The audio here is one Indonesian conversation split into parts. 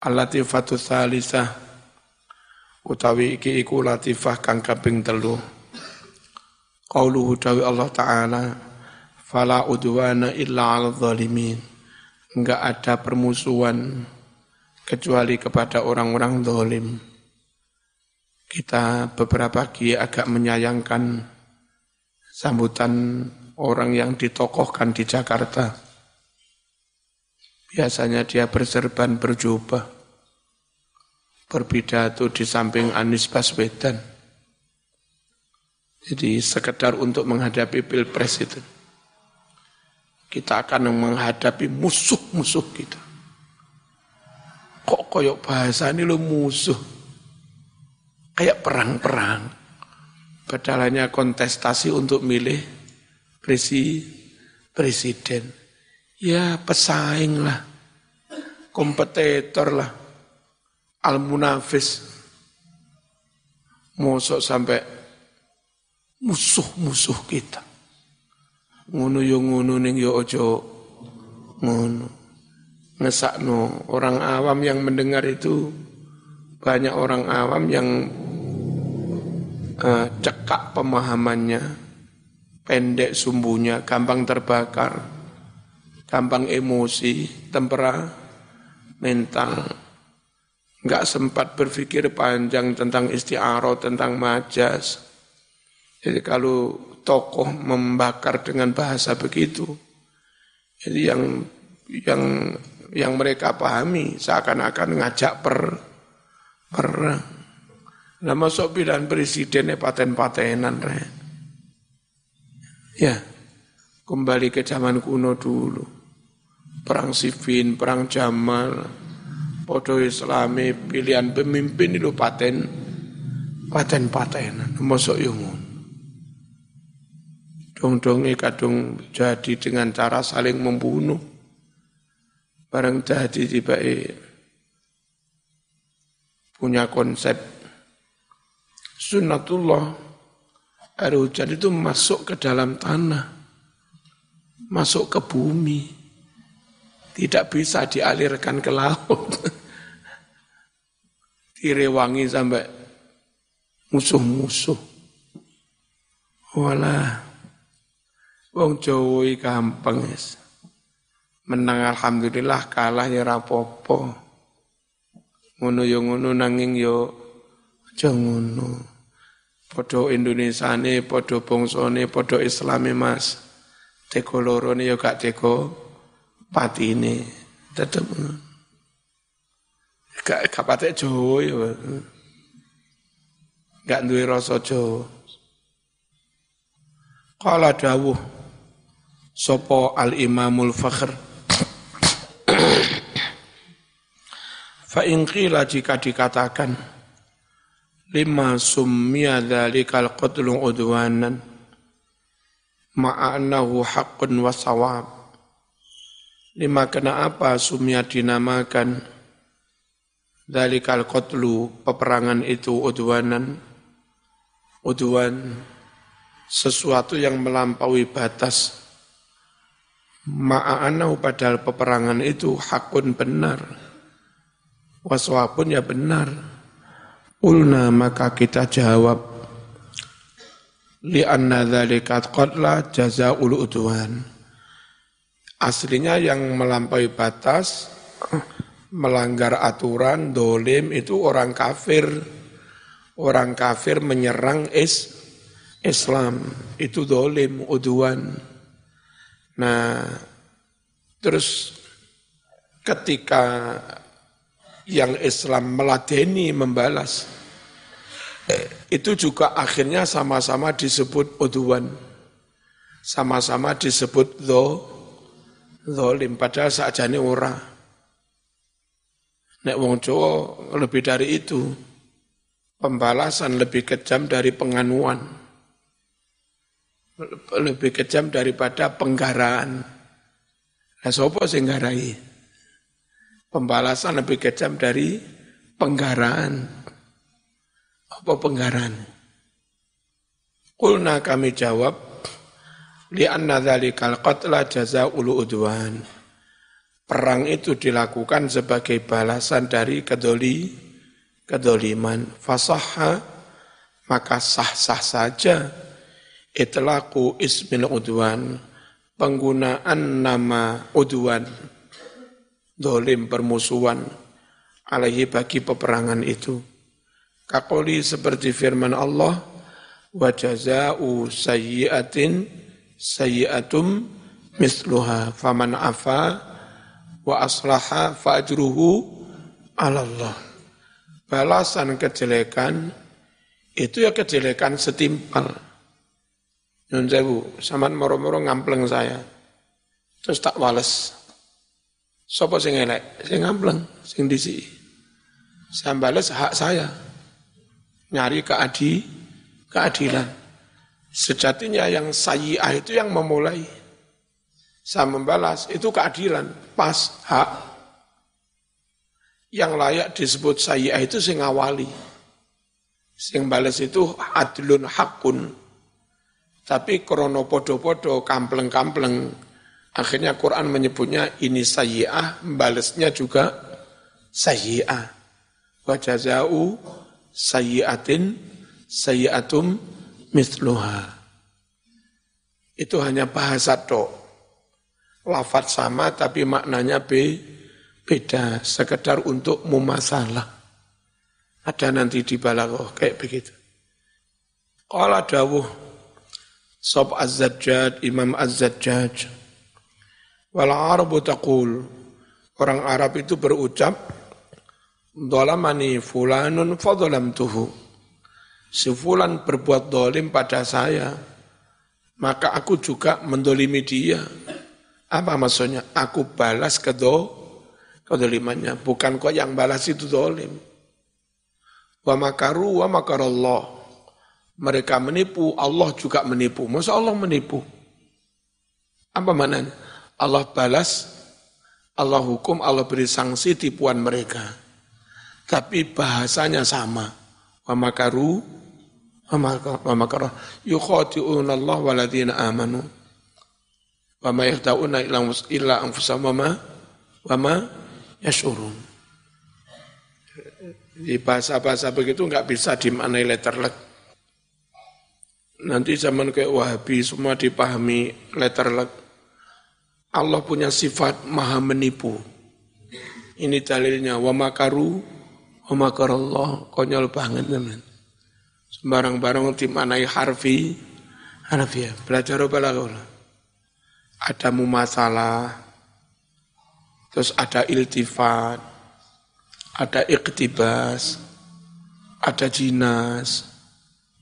Al-latifatu thalisah utawi iki iku latifah kang kaping telu. Qauluhu tawi Allah Ta'ala fala udwana illa 'alal zalimin. Enggak ada permusuhan kecuali kepada orang-orang zalim. Kita beberapa kali agak menyayangkan sambutan orang yang ditokohkan di Jakarta. Biasanya dia berserban berjubah, berpidato di samping Anies Baswedan. Jadi sekedar untuk menghadapi pilpres itu. Kita akan menghadapi musuh-musuh kita. Kok koyok bahasa ini lo musuh? kayak perang-perang. Padahal hanya kontestasi untuk milih presi, presiden. Ya pesaing lah, kompetitor lah, al-munafis. Mosok sampai musuh-musuh kita. Ngono yo ngono ning yo ojo ngono. Ngesakno orang awam yang mendengar itu banyak orang awam yang uh, cekak pemahamannya, pendek sumbunya, gampang terbakar, gampang emosi, tempera mental, nggak sempat berpikir panjang tentang istiaroh, tentang majas. Jadi kalau tokoh membakar dengan bahasa begitu, jadi yang yang yang mereka pahami seakan-akan ngajak per perang. Nah masuk pilihan presidennya paten-patenan. Ya, kembali ke zaman kuno dulu. Perang Siffin, perang Jamal, podo Islami, pilihan pemimpin itu paten, paten-patenan. Masuk yungun. Dong-dongnya kadung jadi dengan cara saling membunuh. Barang jadi tiba punya konsep sunnatullah air hujan itu masuk ke dalam tanah, masuk ke bumi, tidak bisa dialirkan ke laut. Direwangi sampai musuh-musuh. Walah, wong Jawa gampang es. Menang alhamdulillah kalah ya rapopo. Ngono yo ngono nanging yo aja ngono. Podo Indonesia ini, podo bongsone, podo Islami mas. Teko loro ini ya gak teko pati ini. Tetep. Gak, gak patek Jawa ya. Gak duwe rasa Jawa. Kala dawuh Sopo al-imamul fakhr Fa jika dikatakan lima summiya dhalikal qatlu udwanan ma'anahu haqqun wa sawab lima kena apa summiya dinamakan? Dhalikal qatlu peperangan itu udwanan. Udwan sesuatu yang melampaui batas. Ma'anahu padahal peperangan itu hakun benar. Waswabun ya benar. Ulna maka kita jawab li anna dzalika qatla jazaul udwan. Aslinya yang melampaui batas melanggar aturan dolim itu orang kafir. Orang kafir menyerang is Islam. Itu dolim udwan. Nah terus ketika yang Islam meladeni membalas itu juga akhirnya sama-sama disebut uduan. Sama-sama disebut do zolim padahal ini ora nek wong Jawa lebih dari itu pembalasan lebih kejam dari penganuan lebih kejam daripada penggaraan nah sapa sing garai Pembalasan lebih kejam dari penggaraan. Apa penggaraan? Kulna kami jawab, li'anna dhalikal qatla ulu udwan. perang itu dilakukan sebagai balasan dari kedoli, kedoliman. Fasaha, maka sah-sah saja itlaku ismil udwan, penggunaan nama udwan, dolim permusuhan, alaihi bagi peperangan itu. Kakoli seperti firman Allah, wa jaza'u sayyi'atin sayyi'atum misluha faman afa wa aslaha fa'ajruhu ala Allah. Balasan kejelekan itu ya kejelekan setimpal. Nyun sewu, saman moro-moro ngampleng saya. Terus tak wales. Sopo sing elek? Sing ngampleng, sing disi. Saya bales hak saya. Nyari keadi, keadilan. Sejatinya yang sayi'ah itu yang memulai. Saya membalas, itu keadilan, pas, hak. Yang layak disebut sayi'ah itu sing awali. Sing balas itu adlun hakun. Tapi krono podo-podo, kampleng-kampleng. Akhirnya Quran menyebutnya ini sayi'ah, balasnya juga sayi'ah. Wa jaza'u sayi'atin sayi'atum misluha. Itu hanya bahasa tok lafat sama tapi maknanya be, beda, sekedar untuk mumasalah. Ada nanti di balaghah kayak begitu. Qala dawuh Sob Az-Zajjad, Imam Az-Zajjaj. Wal Arabu taqul, orang Arab itu berucap, Dolamani fulanun tuhu. Si fulan berbuat dolim pada saya, maka aku juga mendolimi dia. Apa maksudnya? Aku balas kedo, kedolimannya. Bukan kok yang balas itu dolim. Wa makaru wa makarallah. Mereka menipu, Allah juga menipu. Masa Allah menipu? Apa maknanya? Allah balas, Allah hukum, Allah beri sanksi tipuan mereka. Tapi bahasanya sama. Wa makaru wa makaru. Yukhati'una Allah waladina amanu wa ma yakhda'una illa anfusahum wa ma wa ma yashurun. Di bahasa-bahasa begitu nggak bisa dimaknai letterlet. Nanti zaman kayak Wahabi semua dipahami letterlet. Allah punya sifat maha menipu. Ini dalilnya wa makaru wa makarallah. Konyol banget teman. Sembarang-barang dimaknai harfi. Harfiah. Belajar apa lah ada mumasalah, terus ada iltifat, ada iktibas, ada jinas,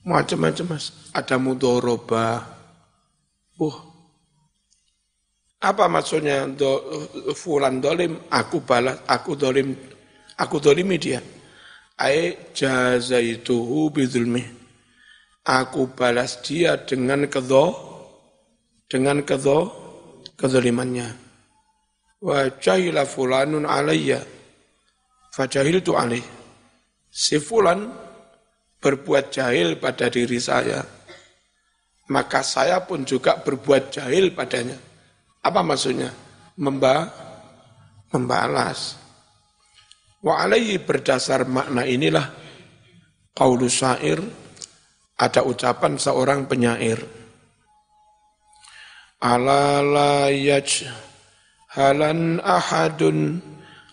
macam-macam mas, ada mudoroba. Uh, apa maksudnya do, fulan dolim, aku balas, aku dolim, aku dolimi dia. Ai jazaituhu bidulmi. Aku balas dia dengan kedo, dengan kedo, kezalimannya. Wa jahila fulanun alayya, fajahiltu alaih. Si fulan berbuat jahil pada diri saya, maka saya pun juga berbuat jahil padanya. Apa maksudnya? Memba, membalas. Wa alaihi berdasar makna inilah qaulus syair ada ucapan seorang penyair. Ala la halan ahadun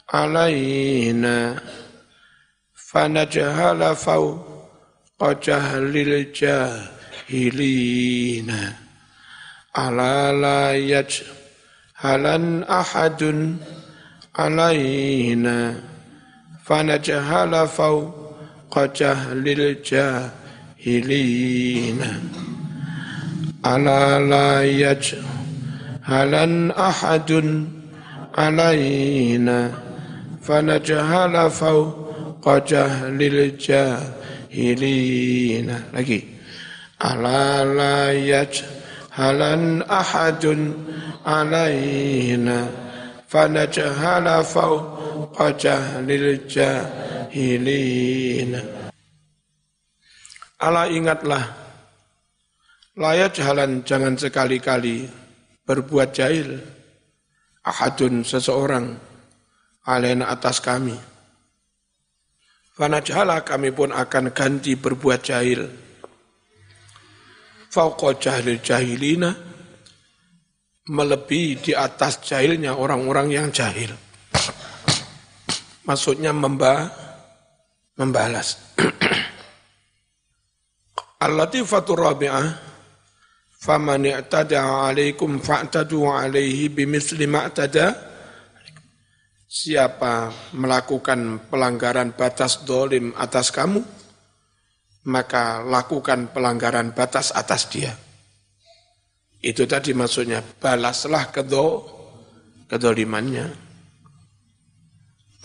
alaina fanajhala fawqa jahlil jahilina ala la halan ahadun alaina fanajhala fawqa jahlil jahilina ألا لا يجهلن أحد علينا فنجهل فوق جهل الجاهلين lagi ألا لا يجهلن أحد علينا فنجهل فوق qajahlil jahilin Ala ingatlah layak jalan jangan sekali-kali berbuat jahil. Ahadun seseorang alena atas kami. Fanajhala kami pun akan ganti berbuat jahil. Fau kau jahil jahilina melebihi di atas jahilnya orang-orang yang jahil. Maksudnya memba, membalas. Al-Latifatu Rabi'ah Faman i'tada alaikum fa'tadu alaihi bimisli ma'tada. Siapa melakukan pelanggaran batas dolim atas kamu Maka lakukan pelanggaran batas atas dia. Itu tadi maksudnya Balaslah kedo, kedolimannya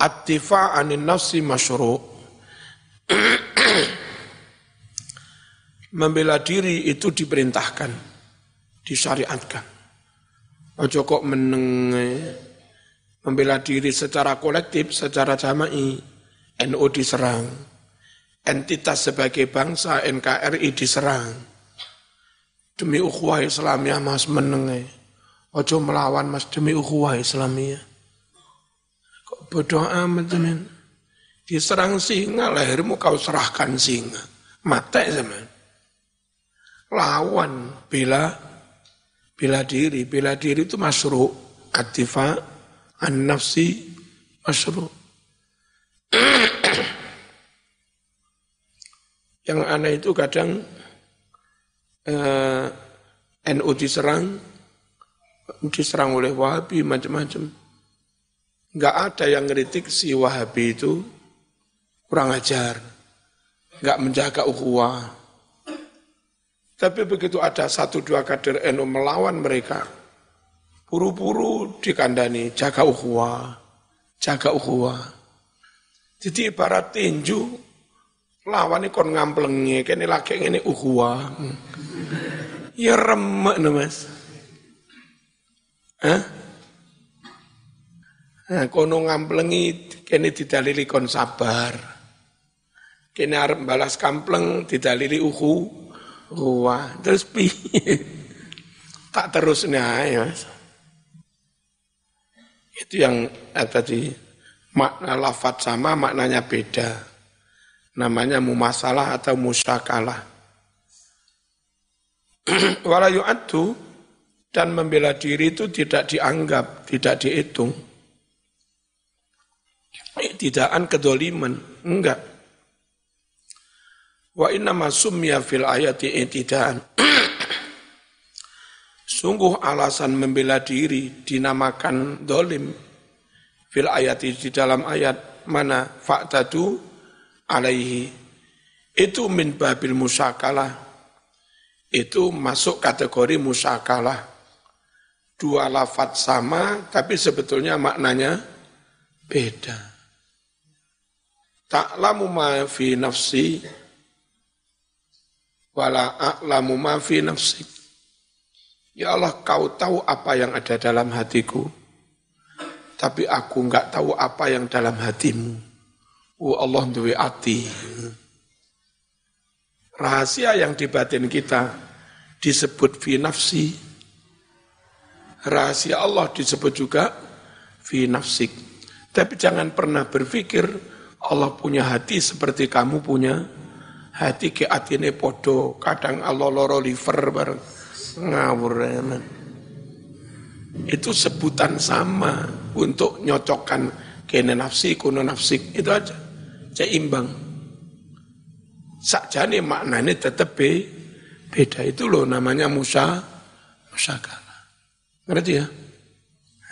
Attifa anin nafsi masyru' membela diri itu diperintahkan, disyariatkan. Ojo kok meneng membela diri secara kolektif, secara jama'i, NU diserang, entitas sebagai bangsa NKRI diserang. Demi ukhuwah Islamiyah mas meneng Ojo melawan mas demi ukhuwah Islamiyah. Bodoh amat teman. Diserang singa, lahirmu kau serahkan singa. Mata zaman lawan bela bela diri. Bela diri itu masru atifa an nafsi masru yang aneh itu kadang eh, NU diserang diserang oleh Wahabi macam-macam nggak ada yang ngeritik si Wahabi itu kurang ajar nggak menjaga ukhuwah tapi begitu ada satu dua kader NU melawan mereka, buru-buru dikandani, jaga ukhuwah, jaga ukhuwah. Jadi ibarat tinju, lawan kon ngamplengi, kene lagi ini ukhuwah. Ya remek mas. Hah? Nah, kono ngamplengi, kene didalili kon sabar. Kene arep balas kampleng, didalili ukhu, Wah, terus pi tak terusnya ya. Itu yang eh, tadi makna lafat sama maknanya beda. Namanya mumasalah atau musyakalah. Wala yu'addu dan membela diri itu tidak dianggap, tidak dihitung. Tidakan kedoliman, enggak. Wa inna sumya fil ayati itidaan. Sungguh alasan membela diri dinamakan dolim fil ayati di dalam ayat mana fa'tadu alaihi. Itu min babil musakalah. Itu masuk kategori musakalah. Dua lafat sama tapi sebetulnya maknanya beda. Ta'lamu ma fi nafsi wala a'lamu ma fi nafsik. Ya Allah, kau tahu apa yang ada dalam hatiku. Tapi aku enggak tahu apa yang dalam hatimu. Oh Allah duwe hati. Rahasia yang di batin kita disebut fi nafsi. Rahasia Allah disebut juga fi nafsik. Tapi jangan pernah berpikir Allah punya hati seperti kamu punya. Hati ke atine podo kadang Allah loro liver bareng. Ngawur itu sebutan sama untuk nyocokkan kene nafsi kuno nafsik itu aja. Seimbang sakjane maknanya tetap be, beda itu loh namanya musa musakala ngerti ya?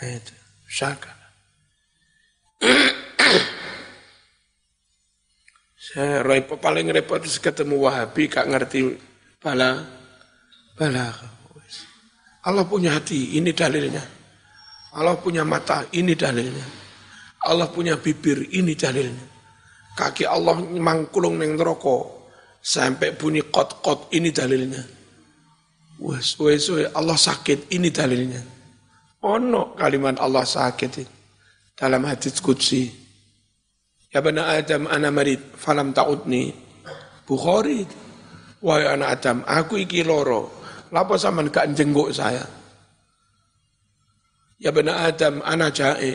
Itu musakala saya repot paling repot ketemu Wahabi gak ngerti bala bala. Allah punya hati, ini dalilnya. Allah punya mata, ini dalilnya. Allah punya bibir, ini dalilnya. Kaki Allah mangkulung neng rokok sampai bunyi kot-kot, ini dalilnya. Wes, wes, wes, Allah sakit, ini dalilnya. Ono kalimat Allah sakit dalam hadis kudsi. Ya bana Adam ana marid falam ta'udni. Bukhari. Wahai anak Adam, aku iki loro. Lapa sampean gak jengguk saya? Ya benar Adam, anak jae.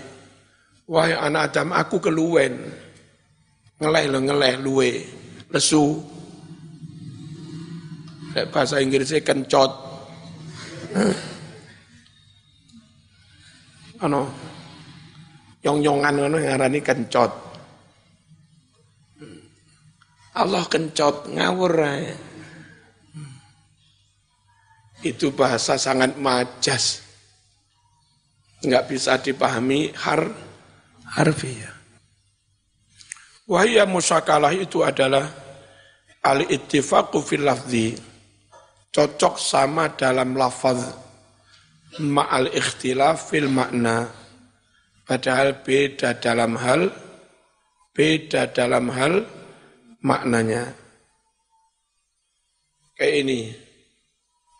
Wahai anak Adam, aku keluwen. Ngeleh lo ngeleh luwe. Lesu. Lek bahasa Inggrisnya kencot. Ano, nyong-nyongan ngono ngarani kencot. Allah kencot ngawur. Itu bahasa sangat majas. Enggak bisa dipahami har harfiah. Wahia musakalah itu adalah al-ittifaqu fil lafzi. Cocok sama dalam lafaz ma'al ikhtilaf fil makna. Padahal beda dalam hal beda dalam hal maknanya. Kayak ini.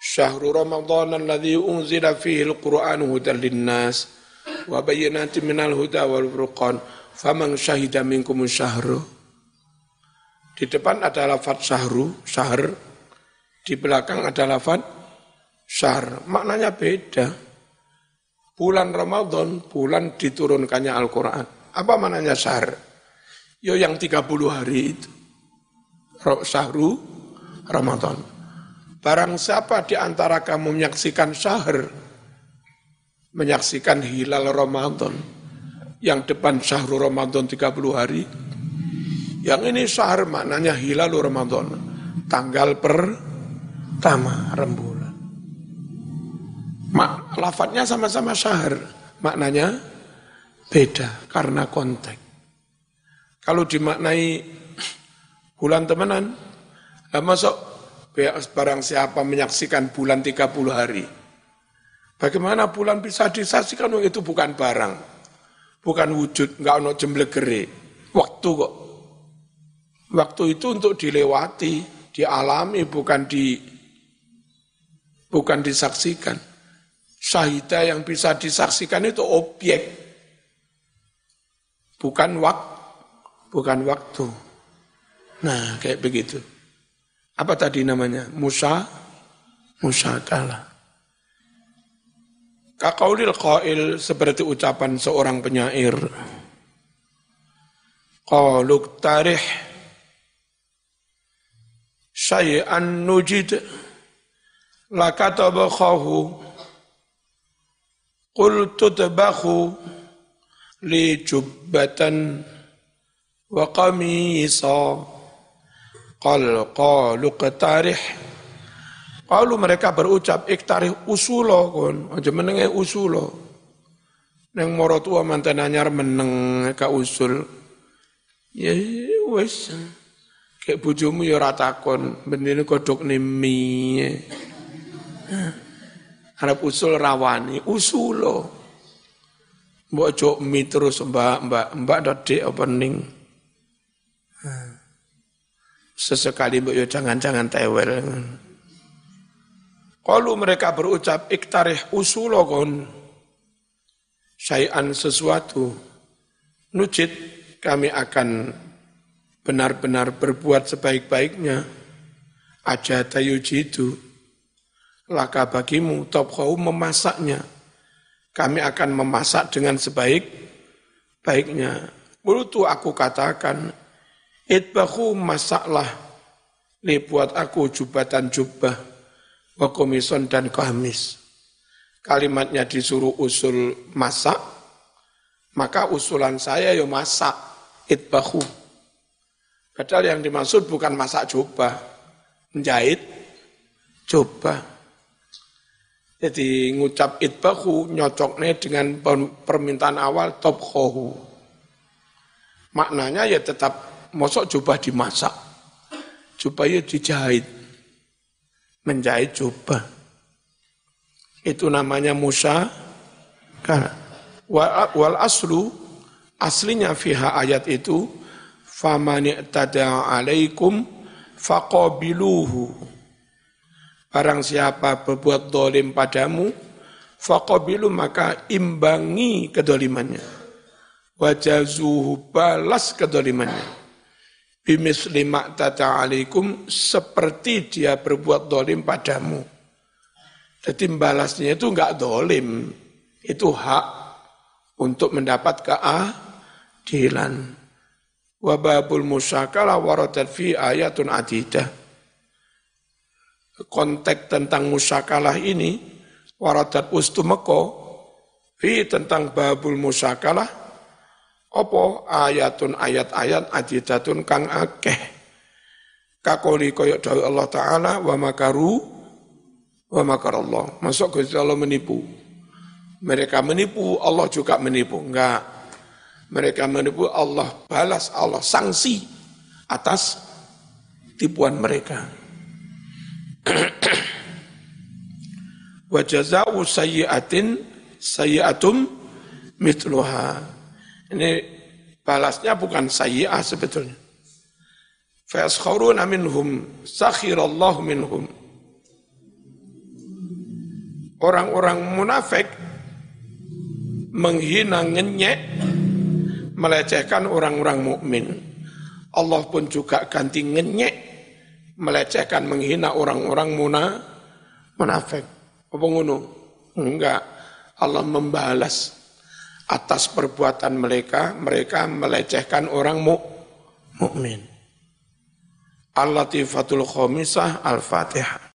Syahrul Ramadan alladhi unzila fihi al-Qur'an hudan linnas wa bayyinatin minal huda wal furqan. Faman syahida minkum syahru. Di depan ada lafaz syahru syahr. Di belakang ada lafaz syahr. Maknanya beda. Bulan Ramadan bulan diturunkannya Al-Qur'an. Apa maknanya syahr? Yo yang 30 hari itu syahru Ramadan Barang siapa di antara kamu menyaksikan syahr, menyaksikan hilal Ramadan, yang depan syahrul Ramadan 30 hari, yang ini syahr maknanya hilal Ramadan, tanggal pertama rembulan. Mak, lafadznya sama-sama syahr, maknanya beda karena konteks. Kalau dimaknai bulan temenan, lah masuk barang siapa menyaksikan bulan 30 hari. Bagaimana bulan bisa disaksikan? Oh, itu bukan barang. Bukan wujud, enggak ono jemblegere. Waktu kok. Waktu itu untuk dilewati, dialami, bukan di bukan disaksikan. Syahidah yang bisa disaksikan itu objek. Bukan waktu, bukan waktu. Nah, kayak begitu. Apa tadi namanya? Musa, Musa kalah. Kakaulil qail seperti ucapan seorang penyair. Qaluk tarih syai'an nujid lakatabakhahu qul tutbakhu li jubbatan wa qamisa Qal qalu qtarih Qalu mereka berucap iktarih usulo kon, aja menenge usulo. Neng moro tua mantan anyar meneng ka usul. Ya wis. Kayak bojomu ya ora takon, bendine kodhok mie. Harap usul rawani, usulo. Mbok jok mie terus mbak, mbak, mbak dodek apa ning. Sesekali mbok yo jangan-jangan tewel. Kalau mereka berucap iktarih usulokon syai'an sesuatu nujid kami akan benar-benar berbuat sebaik-baiknya aja tayujidu laka bagimu kau memasaknya kami akan memasak dengan sebaik-baiknya. Mulut aku katakan, Itbahu masaklah li buat aku jubatan jubah wa komison dan kamis. Kalimatnya disuruh usul masak, maka usulan saya yo ya masak itbahu. Padahal yang dimaksud bukan masak jubah, menjahit jubah. Jadi ngucap itbahu nyocoknya dengan permintaan awal top Maknanya ya tetap mosok coba dimasak. Supaya dijahit. Menjahit coba. Itu namanya musa. Wal aslu, aslinya fiha ayat itu, famani alaikum faqabiluhu. Barang siapa berbuat dolim padamu, faqabilu maka imbangi kedolimannya. Wajazuhu balas kedolimannya bimisli tata alaikum seperti dia berbuat dolim padamu. Jadi balasnya itu enggak dolim, Itu hak untuk mendapat keadilan. Wababul musyakalah waradat fi ayatun adidah. Konteks tentang musyakalah ini, waradat ustumeko, fi tentang babul musyakalah, opo ayatun ayat-ayat adidatun kang akeh Kakoli koyok dari Allah Ta'ala wa makaru wa makar Allah. Masuk Gusti Allah menipu. Mereka menipu, Allah juga menipu. Enggak. Mereka menipu, Allah balas, Allah sanksi atas tipuan mereka. wa jaza'u sayyi'atin sayyi'atum mitluha. Ini balasnya bukan sayyi'ah sebetulnya. Fayaskharuna minhum sakhirallahu minhum. Orang-orang munafik menghina ngenyek melecehkan orang-orang mukmin. Allah pun juga ganti ngenyek melecehkan menghina orang-orang muna munafik. Apa ngono? Enggak. Allah membalas atas perbuatan mereka mereka melecehkan orang mukmin Al-Latifatul Khomisah Al-Fatihah.